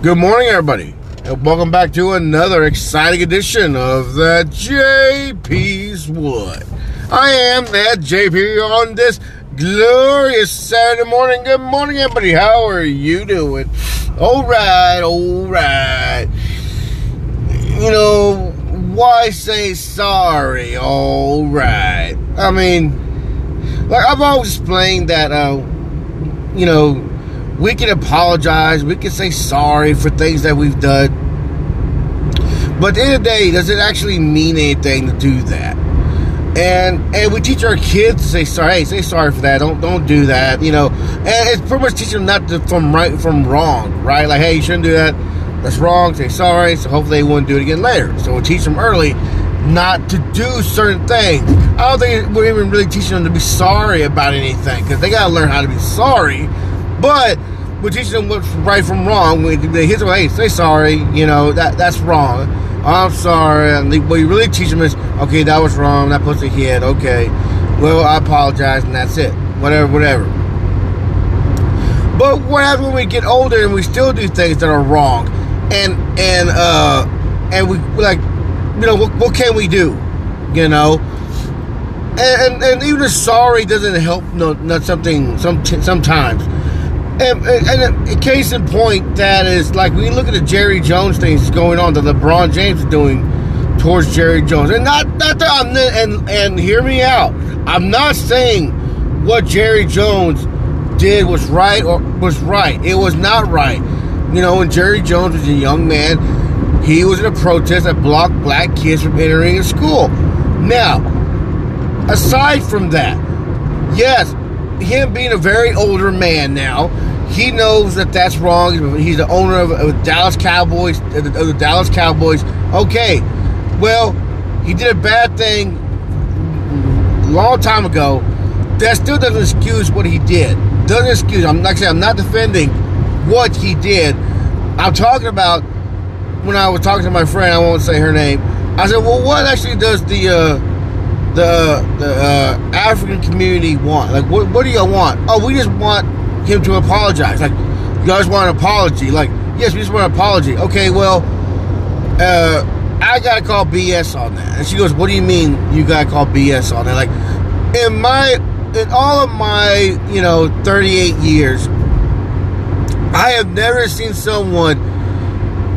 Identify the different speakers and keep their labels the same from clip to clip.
Speaker 1: Good morning, everybody, and welcome back to another exciting edition of the JP's Wood. I am that JP on this glorious Saturday morning. Good morning, everybody. How are you doing? All right, all right. You know, why say sorry? All right. I mean, like I've always explained that, uh, you know, we can apologize, we can say sorry for things that we've done. But at the end of the day, does it actually mean anything to do that? And and we teach our kids to say sorry, hey, say sorry for that. Don't don't do that. You know, and it's pretty much teaching them not to from right from wrong, right? Like, hey, you shouldn't do that. That's wrong. Say sorry. So hopefully they won't do it again later. So we teach them early not to do certain things. I don't think we're even really teaching them to be sorry about anything because they gotta learn how to be sorry but we're teaching them what's right from wrong. We, they hit them, hey, say sorry. You know that that's wrong. I'm sorry. And what you really teach them is, okay, that was wrong. That puts a hit. Okay, well, I apologize, and that's it. Whatever, whatever. But what happens when we get older and we still do things that are wrong? And and uh and we like, you know, what, what can we do? You know, and, and, and even a sorry doesn't help. No, not something. Some sometimes and, and, and, case in point, that is like we look at the Jerry Jones things going on that LeBron James is doing towards Jerry Jones, and not not that I'm and and hear me out. I'm not saying what Jerry Jones did was right or was right. It was not right. You know, when Jerry Jones was a young man, he was in a protest that blocked black kids from entering a school. Now, aside from that, yes, him being a very older man now, he knows that that's wrong. He's the owner of, of Dallas Cowboys, of the, Dallas Cowboys. Okay, well, he did a bad thing long time ago. That still doesn't excuse what he did. Doesn't excuse. I'm like I said, I'm not defending what he did. I'm talking about when I was talking to my friend. I won't say her name. I said, "Well, what actually does the uh, the the uh, African community want? Like, what what do y'all want? Oh, we just want him to apologize. Like, you guys want an apology? Like, yes, we just want an apology. Okay, well, uh, I gotta call BS on that. And she goes, What do you mean you gotta call BS on that? Like, in my, in all of my, you know, 38 years, I have never seen someone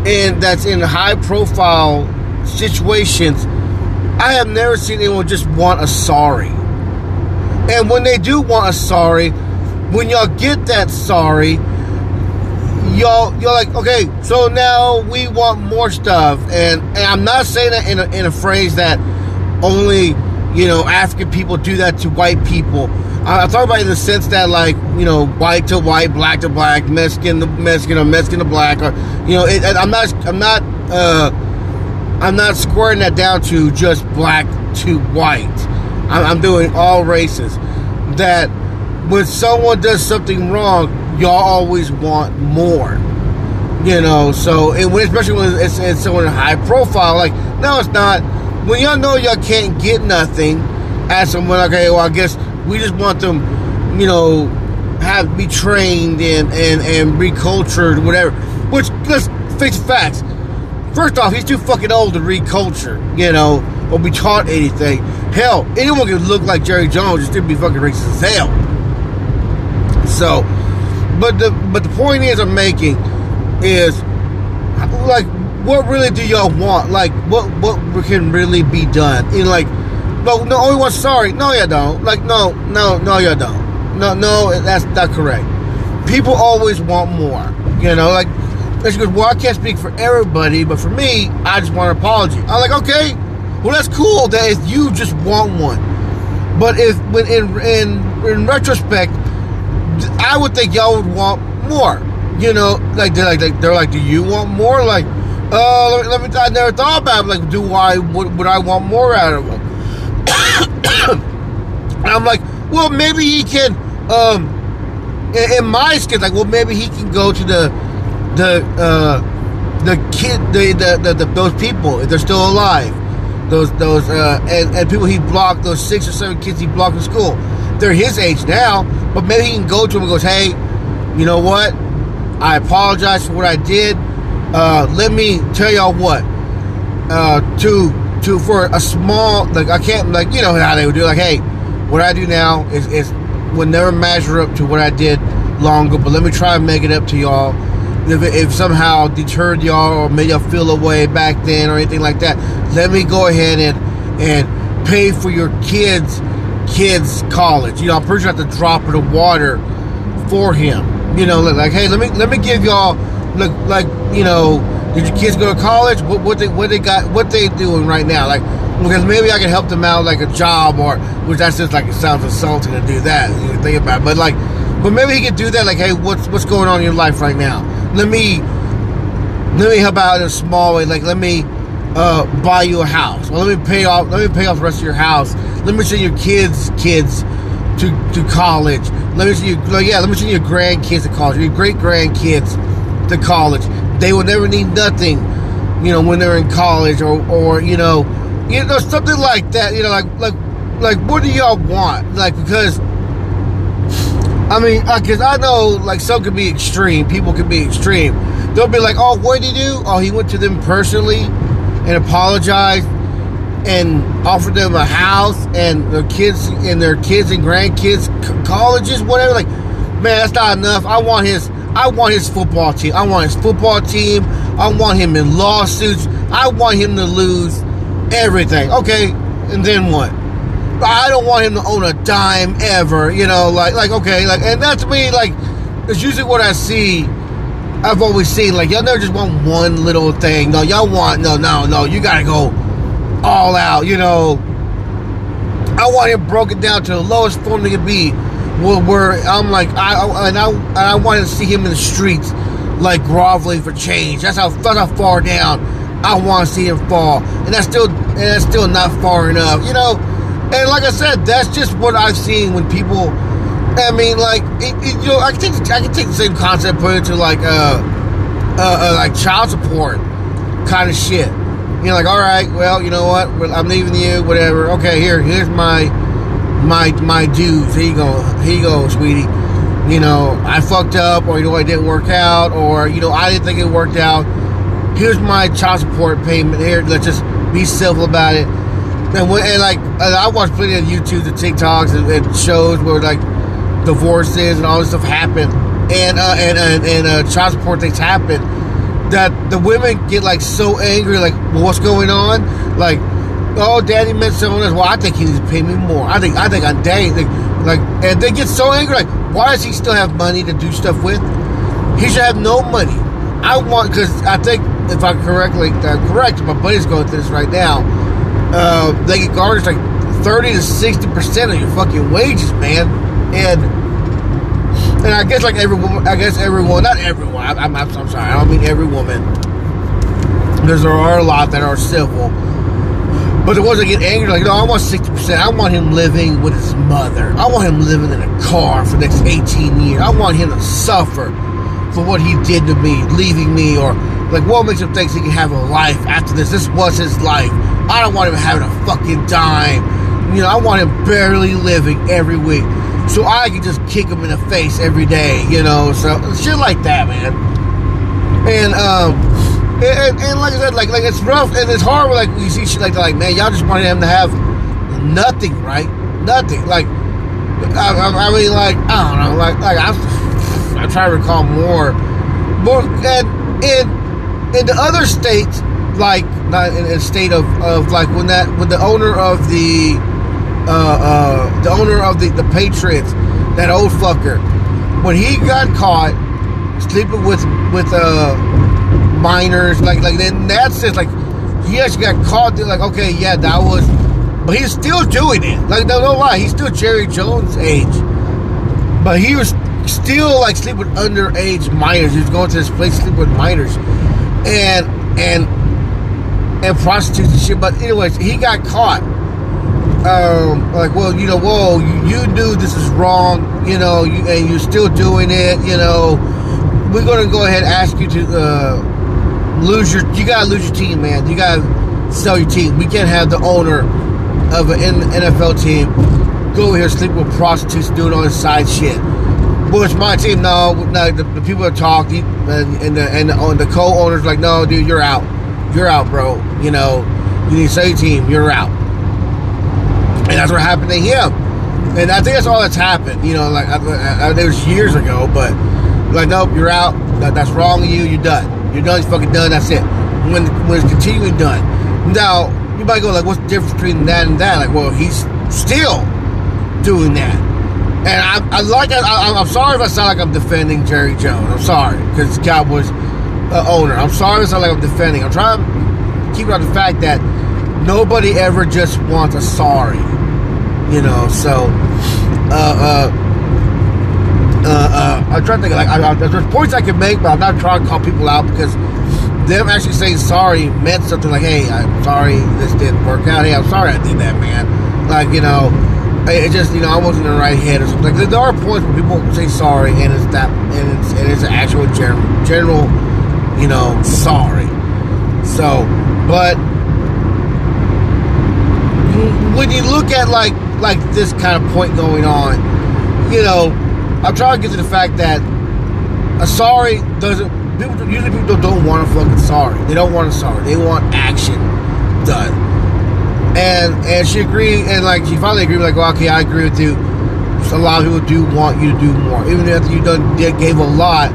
Speaker 1: in that's in high profile situations. I have never seen anyone just want a sorry. And when they do want a sorry, when y'all get that sorry, y'all you're like, okay, so now we want more stuff, and and I'm not saying that in a, in a phrase that only you know African people do that to white people. I, I talk about in the sense that like you know white to white, black to black, Mexican to Mexican, or Mexican to black, or you know it, I'm not I'm not uh, I'm not squaring that down to just black to white. I'm, I'm doing all races that when someone does something wrong, y'all always want more. You know, so and when, especially when it's, it's someone high profile, like no, it's not. When y'all know y'all can't get nothing, ask someone, okay, well, I guess we just want them, you know, have be trained and and and recultured, whatever. Which let's face facts. First off, he's too fucking old to reculture, you know, or be taught anything. Hell, anyone can look like Jerry Jones and still be fucking racist as hell. So, but the but the point is I'm making is like what really do y'all want? Like what what can really be done? In like no no oh, only one sorry. No you don't. Like no no no you don't. No no that's not correct. People always want more. You know, like it's good. Well, I can't speak for everybody, but for me, I just want an apology. I'm like, okay, well that's cool that if you just want one. But if when in in in retrospect, I would think y'all would want more. You know, like they're like they're like, do you want more? Like, uh, let me, let me I never thought about it. Like, do I would, would I want more out of him? and I'm like, well, maybe he can. Um, in, in my skin, like, well, maybe he can go to the the uh, the kid, the, the, the, the those people if they're still alive. Those those uh, and, and people he blocked, those six or seven kids he blocked in school. They're his age now but maybe he can go to him and goes, hey, you know what? I apologize for what I did. Uh, let me tell y'all what. Uh, to to for a small like I can't like you know how they would do like hey, what I do now is is would never measure up to what I did longer. But let me try and make it up to y'all. If, if somehow deterred y'all or made y'all feel away back then or anything like that, let me go ahead and and pay for your kids kids college. You know, I'm pretty sure I have to drop in the water for him. You know, like hey, let me let me give y'all look like you know did your kids go to college? What, what they what they got? What they doing right now? Like because maybe I can help them out like a job or which that's just like it sounds insulting to do that. You think about it, but like, but maybe he could do that. Like, hey, what's what's going on in your life right now? Let me let me help out in a small way. Like, let me uh, buy you a house. Well, let me pay off. Let me pay off the rest of your house. Let me send your kids kids to to college. Let me send you. Like, yeah, let me send your grandkids to college. Your great grandkids to college they will never need nothing, you know, when they're in college or, or you know, you know, something like that. You know, like like like what do y'all want? Like because I mean, because uh, I know like some can be extreme. People can be extreme. They'll be like, "Oh, what did he do? Oh, he went to them personally and apologized and offered them a house and their kids and their kids and grandkids colleges, whatever." Like, man, that's not enough. I want his I want his football team. I want his football team. I want him in lawsuits. I want him to lose everything. Okay, and then what? I don't want him to own a dime ever. You know, like like okay, like and that's me. Like it's usually what I see. I've always seen like y'all never just want one little thing. No, y'all want no, no, no. You gotta go all out. You know, I want him broken down to the lowest form they could be where, where I'm like, I, I and I and I want to see him in the streets, like groveling for change. That's how that's how far down I want to see him fall, and that's still and that's still not far enough, you know. And like I said, that's just what I've seen when people. I mean, like it, it, you know, I can take I can take the same concept, put it to like uh, uh, uh like child support kind of shit. You know, like all right, well, you know what, I'm leaving you, whatever. Okay, here, here's my my my dues. Here you go, here you go, sweetie. You know, I fucked up, or you know, I didn't work out, or you know, I didn't think it worked out. Here's my child support payment. Here, let's just be civil about it. And, when, and like, I watch plenty of YouTube, the TikToks, and, and shows where like divorces and all this stuff happen, and uh, and and, and uh, child support things happen. That the women get like so angry, like, well, what's going on? Like, oh, daddy met someone else. Well, I think he needs to pay me more. I think I think I'm daddy. Like, like, and they get so angry. Like, why does he still have money to do stuff with? He should have no money. I want because I think if I'm correctly uh, correct, my buddy's going through this right now. Uh, they get garnished like thirty to sixty percent of your fucking wages, man. And and I guess like every woman, I guess everyone, not everyone. I, I'm, I'm, I'm sorry, I don't mean every woman. Because there are a lot that are civil but the ones that get angry like, no, I want 60%. I want him living with his mother. I want him living in a car for the next 18 years. I want him to suffer for what he did to me, leaving me, or like what makes him think he can have a life after this? This was his life. I don't want him having a fucking dime. You know, I want him barely living every week. So I can just kick him in the face every day, you know, so shit like that, man. And um and, and, like I said, like like it's rough and it's hard. Like you see shit like that, like man, y'all just wanted him to have nothing, right? Nothing. Like I, I, I mean, like I don't know, like like I I try to recall more, more and in in the other states, like not in a state of of like when that when the owner of the uh uh the owner of the the Patriots, that old fucker, when he got caught sleeping with with uh minors, like like in that sense, like he actually got caught. They're like, okay, yeah, that was, but he's still doing it. Like no, no lie, he's still Jerry Jones age, but he was still like sleeping with underage minors. He was going to this place sleeping with minors, and and and prostitutes and shit. But anyways, he got caught. Um, like, well, you know, whoa, you, you knew this is wrong, you know, you, and you're still doing it, you know. We're gonna go ahead and ask you to uh, lose your you gotta lose your team, man. You gotta sell your team. We can't have the owner of an NFL team go here sleep with prostitutes doing all this side shit. well, it's my team. No, no the, the people are talking, and, and the and the, and the co-owners like, no, dude, you're out. You're out, bro. You know, you need to say team. You're out. And that's what happened to him. And I think that's all that's happened. You know, like it was years ago, but like, nope, you're out. That, that's wrong with you. You're done. You're done. It's fucking done. That's it. When when it's continuing done. Now you might go like, what's the difference between that and that? Like, well, he's still doing that. And I, I like I, am sorry if I sound like I'm defending Jerry Jones. I'm sorry because Cowboys uh, owner. I'm sorry if I sound like I'm defending. I'm trying to keep it out the fact that nobody ever just wants a sorry. You know, so uh, uh, uh, uh, I'm trying to think. Like, I, I, there's points I can make, but I'm not trying to call people out because them actually saying sorry meant something. Like, hey, I'm sorry this didn't work out. Hey, I'm sorry I did that, man. Like, you know it just you know I wasn't in the right head or something. Like there are points where people say sorry and it's that and it's and it's an actual general general you know sorry. So, but when you look at like like this kind of point going on, you know, I'm trying to get to the fact that a sorry doesn't. People, usually people don't want a fucking sorry. They don't want a sorry. They want action done and and she agreed, and like she finally agreed, like, well, okay, I agree with you. a lot of people do want you to do more, even after you done gave a lot.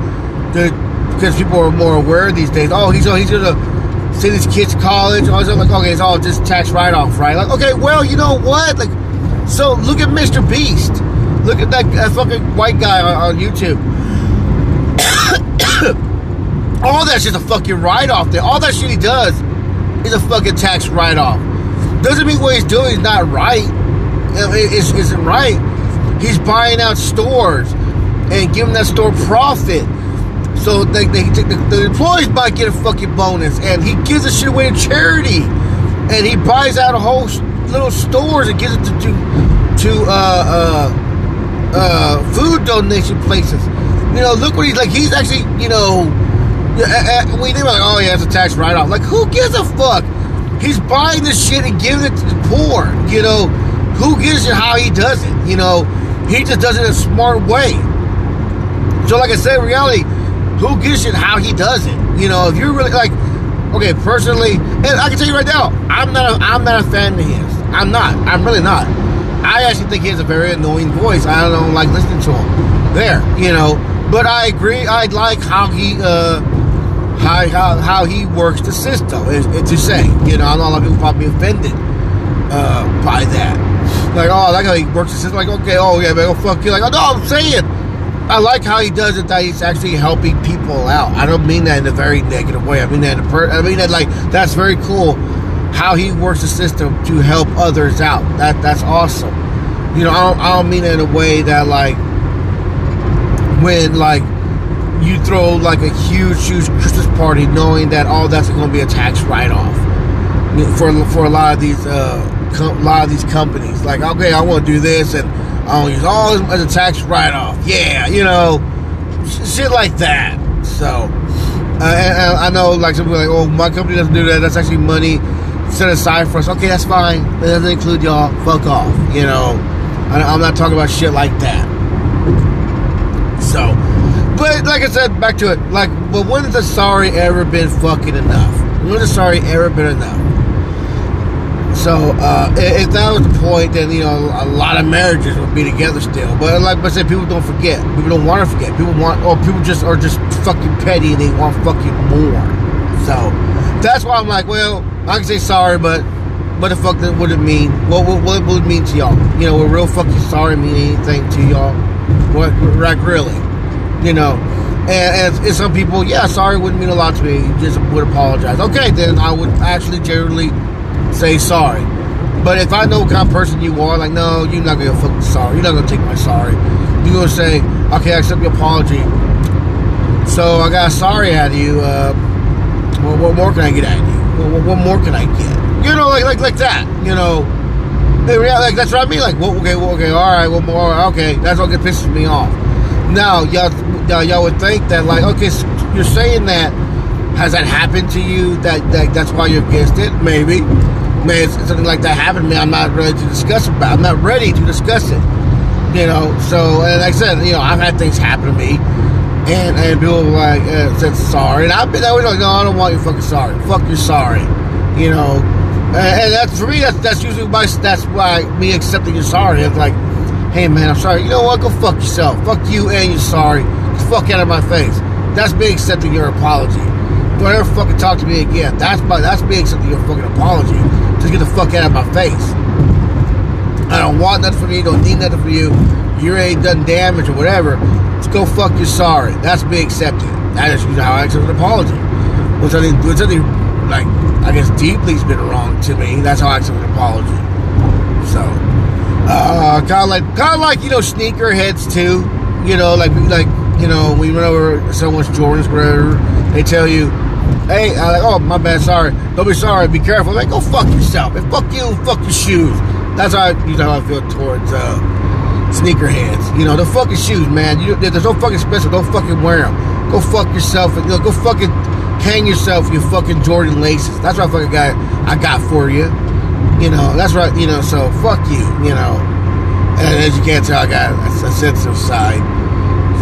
Speaker 1: Because people are more aware these days. Oh, he's oh, he's gonna send his kids to college. Oh, it's like okay, it's all just tax write off, right? Like, okay, well, you know what? Like, so look at Mr. Beast. Look at that, that fucking white guy on, on YouTube. all that shit's a fucking write off. There, all that shit he does is a fucking tax write off. Doesn't mean what he's doing is not right. It isn't right. He's buying out stores and giving that store profit. So they, they, the, the employees by get a fucking bonus, and he gives a shit away to charity, and he buys out a whole little stores and gives it to to, to uh, uh, uh, food donation places. You know, look what he's like. He's actually, you know, we think like, oh yeah, it's a tax write-off. Like, who gives a fuck? He's buying the shit and giving it to the poor. You know, who gives a how he does it? You know, he just does it in a smart way. So, like I said, reality, who gives a how he does it? You know, if you're really like, okay, personally, and I can tell you right now, I'm not, a, I'm not a fan of his. I'm not. I'm really not. I actually think he has a very annoying voice. I don't like listening to him. There, you know. But I agree. I like how he. uh how, how, how he works the system, is, is to say. You know, I know a lot of people probably be offended uh, by that. Like, oh, like how he works the system. Like, okay, oh, yeah, man, fuck you. Like, oh, no, I'm saying, I like how he does it, that he's actually helping people out. I don't mean that in a very negative way. I mean that in a per- I mean that, like, that's very cool how he works the system to help others out. That That's awesome. You know, I don't, I don't mean it in a way that, like, when, like, you throw like a huge, huge Christmas party, knowing that all that's going to be a tax write-off for for a lot of these uh, com- a lot of these companies. Like, okay, I want to do this, and To use all as a tax write-off. Yeah, you know, shit like that. So, uh, I know like some people like, oh, my company doesn't do that. That's actually money set aside for us. Okay, that's fine. It doesn't include y'all. Fuck off. You know, I, I'm not talking about shit like that. So but like I said, back to it. Like, but when has the sorry ever been fucking enough? When has the sorry ever been enough? So uh, if that was the point, then you know a lot of marriages would be together still. But like I said, people don't forget. People don't want to forget. People want, or people just are just fucking petty and they want fucking more. So that's why I'm like, well, I can say sorry, but what the fuck would it mean? What, what, what would it mean to y'all? You know, would real fucking sorry mean anything to y'all? What, like really? you know. And, and, and, some people, yeah, sorry wouldn't mean a lot to me. Just would apologize. Okay, then I would actually generally say sorry. But if I know what kind of person you are, like, no, you're not gonna fucking sorry. You're not gonna take my sorry. You're gonna say, okay, I accept your apology. So I got sorry out of you. Uh, well, what more can I get at you? What, what, more can I get? You know, like like like that. You know, like that's what I mean. Like, well, okay, well, okay, all right, well, more, okay. That's what pisses me off. Now, y'all y'all would think that like okay you're saying that has that happened to you that, that that's why you're against it maybe maybe something like that happened to me i'm not ready to discuss it i'm not ready to discuss it You know, so and like I said, you know, I've had things happen to me, and and people like uh, said sorry, and I've been always like, no, I don't want you fucking sorry. Fuck you sorry. You know, and, and that's for me. That's that's usually my that's why me accepting you're sorry. It's like, hey man, I'm sorry. You know what? Go fuck yourself. Fuck you and you're sorry. Fuck out of my face. That's me accepting your apology. Don't ever fucking talk to me again. That's my that's me accepting your fucking apology. Just get the fuck out of my face. I don't want nothing from you. Don't need nothing from you. You ain't done damage or whatever. Just go fuck you sorry. That's me accepting. That is how I accept an apology. Which I think, which I think, like, I guess deeply has been wrong to me. That's how I accept an apology. So, uh, kind of like, kind of like, you know, sneaker heads too. You know, like, like, you know, we run over someone's Jordans, whatever. They tell you, hey, I'm like, oh, my bad, sorry. Don't be sorry. Be careful. Like, go fuck yourself. And fuck you. Fuck your shoes. That's how I, you know how I feel towards uh, sneakerheads. You know, the fucking shoes, man. You, there's no fucking special. Don't fucking wear them. Go fuck yourself. You know, go fucking hang yourself your fucking Jordan laces. That's what I fucking got. I got for you. You know, that's right. You know, so fuck you. You know, and as you can tell, I got a sensitive side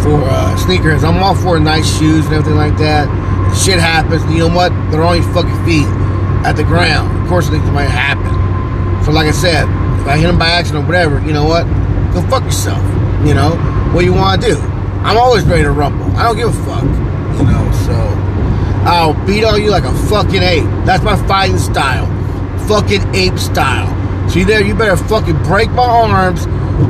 Speaker 1: for uh, sneakers. I'm all for nice shoes and everything like that. Shit happens. You know what? They're on your fucking feet at the ground. Of course, things might happen. So, like I said, if I hit them by accident or whatever, you know what? Go fuck yourself. You know what you want to do. I'm always ready to rumble. I don't give a fuck. You know, so I'll beat on you like a fucking ape. That's my fighting style. Fucking ape style. See there, you better fucking break my arms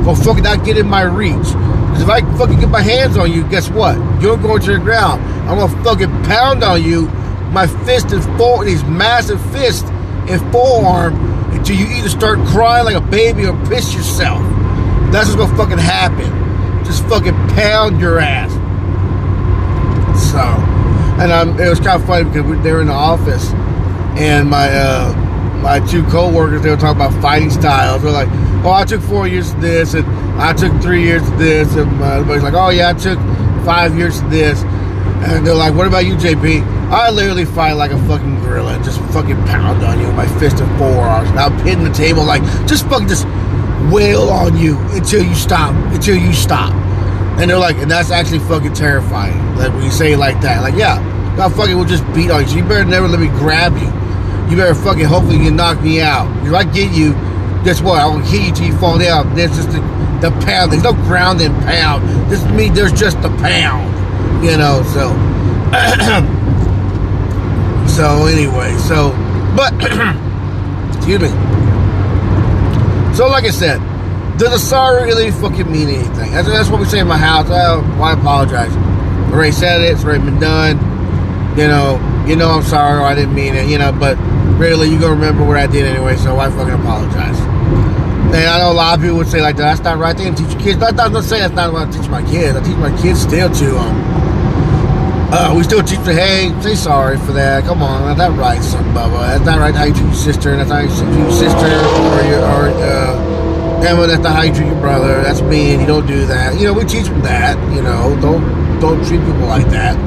Speaker 1: or fucking not get in my reach. Because if I fucking get my hands on you, guess what? You're going to the ground. I'm gonna fucking pound on you. My fist is full, these massive fists and forearm until you either start crying like a baby or piss yourself. That's what's gonna fucking happen. Just fucking pound your ass. So, and I'm, it was kind of funny because we, they were in the office, and my uh, my two co-workers they were talking about fighting styles. They're like, "Oh, I took four years of this, and I took three years of this," and uh, everybody's like, "Oh yeah, I took five years of this," and they're like, "What about you, JP?" I literally fight like a fucking gorilla and just fucking pound on you with my fist and forearms. And I'm hitting the table like just fucking just wail on you until you stop. Until you stop. And they're like, and that's actually fucking terrifying. Like when you say it like that, like yeah, I fucking will just beat on you. You better never let me grab you. You better fucking hopefully you knock me out. If I get you, guess what? I will hit you till you fall down. There's just the, the pound. There's no ground pound. This me. There's just the pound. You know. So. So anyway, so but excuse me. So like I said, does a sorry really fucking mean anything? That's, that's what we say in my house. Oh, I apologize. I already said it. It's already been done. You know, you know I'm sorry. I didn't mean it. You know, but really, you gonna remember what I did anyway. So I fucking apologize. And I know a lot of people would say like that's not right thing to teach your kids. But that's not saying that's not what I teach my kids. I teach my kids still to um uh, we still teach the hey, say sorry for that. Come on, that's not right, son, Bubba. That's not right how you treat your sister. That's how you treat your sister or your or uh, Emma. That's not how you treat your brother. That's mean. You don't do that. You know, we teach them that. You know, don't don't treat people like that.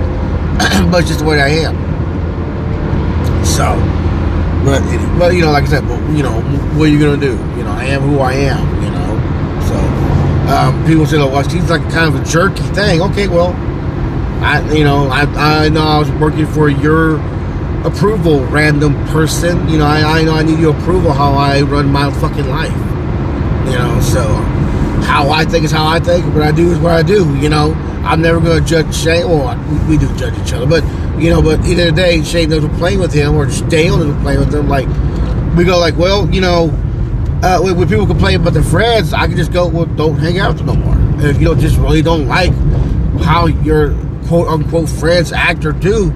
Speaker 1: but it's just the way I am. So, but but you know, like I said, but, you know, what are you gonna do? You know, I am who I am. You know, so um, people say, "Oh, well, she's like kind of a jerky thing." Okay, well I, you know, I, I know I was working for your approval, random person. You know, I, I know I need your approval how I run my fucking life. You know, so how I think is how I think. What I do is what I do. You know, I'm never going to judge Shane. Well, we, do judge each other, but you know, but either day Shane doesn't play with him, or Dale we're playing with him. Like we go, like, well, you know, uh, when, when, people complain about their friends, I can just go, well, don't hang out with them no more. And if you don't just really don't like how you're quote unquote friends act or do,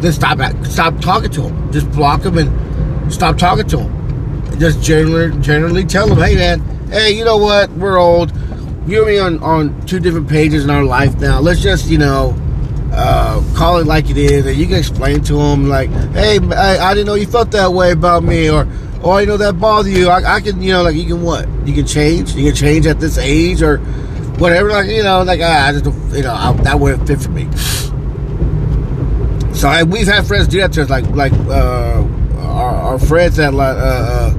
Speaker 1: then stop stop talking to them. Just block them and stop talking to them. Just generally generally tell them, hey man, hey, you know what? We're old. You and me on on two different pages in our life now. Let's just you know. Uh, call it like it is, and you can explain to them like, "Hey, I, I didn't know you felt that way about me," or "Oh, I know that bothered you." I, I can, you know, like you can what? You can change. You can change at this age, or whatever. Like you know, like ah, I just you know I, that wouldn't fit for me. So I, we've had friends do that to us, like like uh, our, our friends that like uh,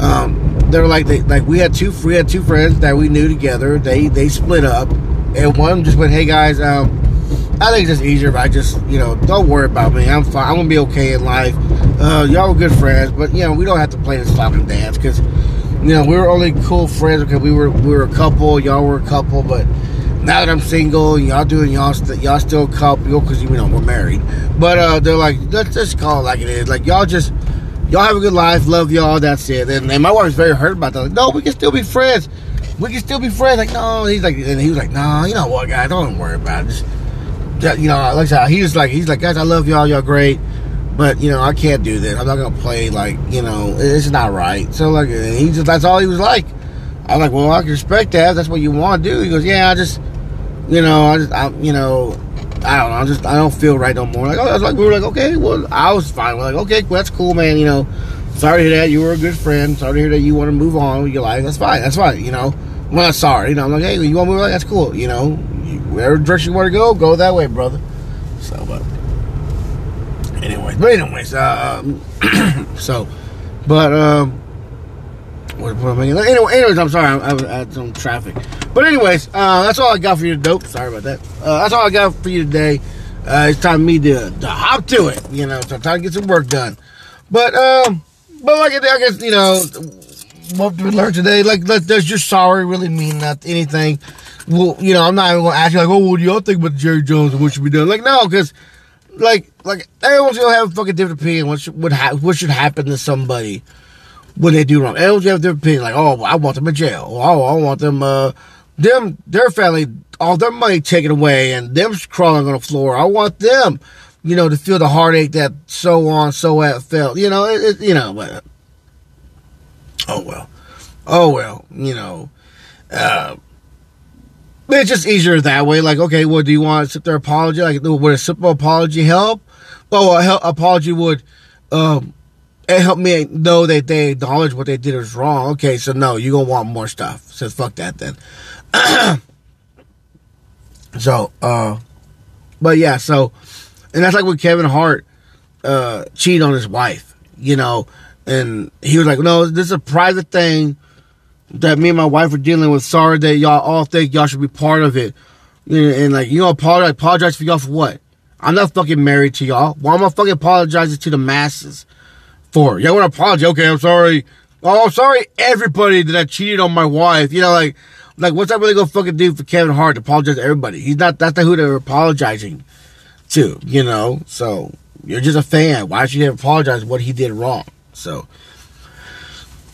Speaker 1: uh, um, they're like they like we had two we had two friends that we knew together. They they split up, and one just went, "Hey guys, um, I think it's just easier if I just you know don't worry about me. I'm fine. I'm gonna be okay in life. Uh, y'all good friends, but you know we don't have to play this fucking dance because you know we were only cool friends because we were we were a couple. Y'all were a couple, but." Now that I'm single, y'all doing y'all st- y'all still a couple because you know we're married, but uh, they're like let's just call it like it is. Like y'all just y'all have a good life, love y'all, that's it. And, and my wife's very hurt about that. Like, no, we can still be friends. We can still be friends. Like, no, he's like, and he was like, no, you know what, guys, don't worry about it. Just, just you know, like he was like, he's like, guys, I love y'all, y'all great, but you know, I can't do this. I'm not gonna play like, you know, it's not right. So like, he just, that's all he was like. I'm like, well, I can respect that. That's what you want to do. He goes, yeah, I just, you know, I just, I, you know, I don't know. I just I don't feel right no more. Like oh, I was like we were like okay, well I was fine. We're like okay, that's cool, man. You know, sorry to hear that. You were a good friend. Sorry to hear that you want to move on with your life. That's fine. That's fine. You know, I'm not sorry. You know, I'm like hey, you want to move on? That's cool. You know, wherever direction you want to go, go that way, brother. So, but anyways, but anyways, uh, so, but um. What, what am I anyway, anyways, I'm sorry. I, I had some traffic. But anyways, uh, that's all I got for you. Dope. Sorry about that. Uh, that's all I got for you today. Uh, it's time for me to, to hop to it. You know, so time to get some work done. But um, but like I guess you know what we learned today. Like, does your sorry really mean that anything? Well, you know, I'm not even gonna ask you like, oh, what do y'all think about Jerry Jones and what should be done? Like, no, because like like everyone's gonna have a fucking different opinion. What should what, ha- what should happen to somebody? When they do wrong. Everyone's have their opinion, like, oh, I want them in jail. Oh, I want them uh, them their family all their money taken away and them crawling on the floor. I want them, you know, to feel the heartache that so on so at felt. You know, it, it, you know, but oh well, oh well, you know. Uh, it's just easier that way. Like, okay, well, do you want to sit there apology? Like, would a simple apology help? Well, a apology would um, it helped me know that they acknowledge what they did is wrong. Okay, so no, you're gonna want more stuff. So fuck that then. so, uh, but yeah, so, and that's like when Kevin Hart, uh, cheated on his wife, you know, and he was like, no, this is a private thing that me and my wife are dealing with. Sorry that y'all all think y'all should be part of it. And like, you know, apologize, apologize for y'all for what? I'm not fucking married to y'all. Why am I fucking apologizing to the masses? For. Yeah, I want to apologize. Okay, I'm sorry. Oh, I'm sorry, everybody that I cheated on my wife. You know, like, like what's that really gonna fucking do for Kevin Hart to apologize to everybody? He's not. That's not who they're apologizing to. You know, so you're just a fan. Why should you apologize what he did wrong? So,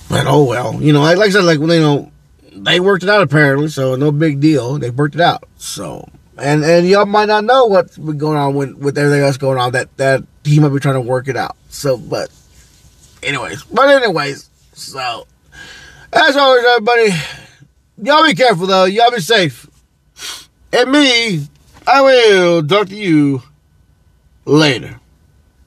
Speaker 1: but oh well. You know, like, like I said, like you know, they worked it out apparently, so no big deal. They worked it out. So, and and y'all might not know what's been going on with with everything else going on. That that he might be trying to work it out. So, but anyways, but anyways, so as always, everybody, y'all be careful though. Y'all be safe. And me, I will talk to you later.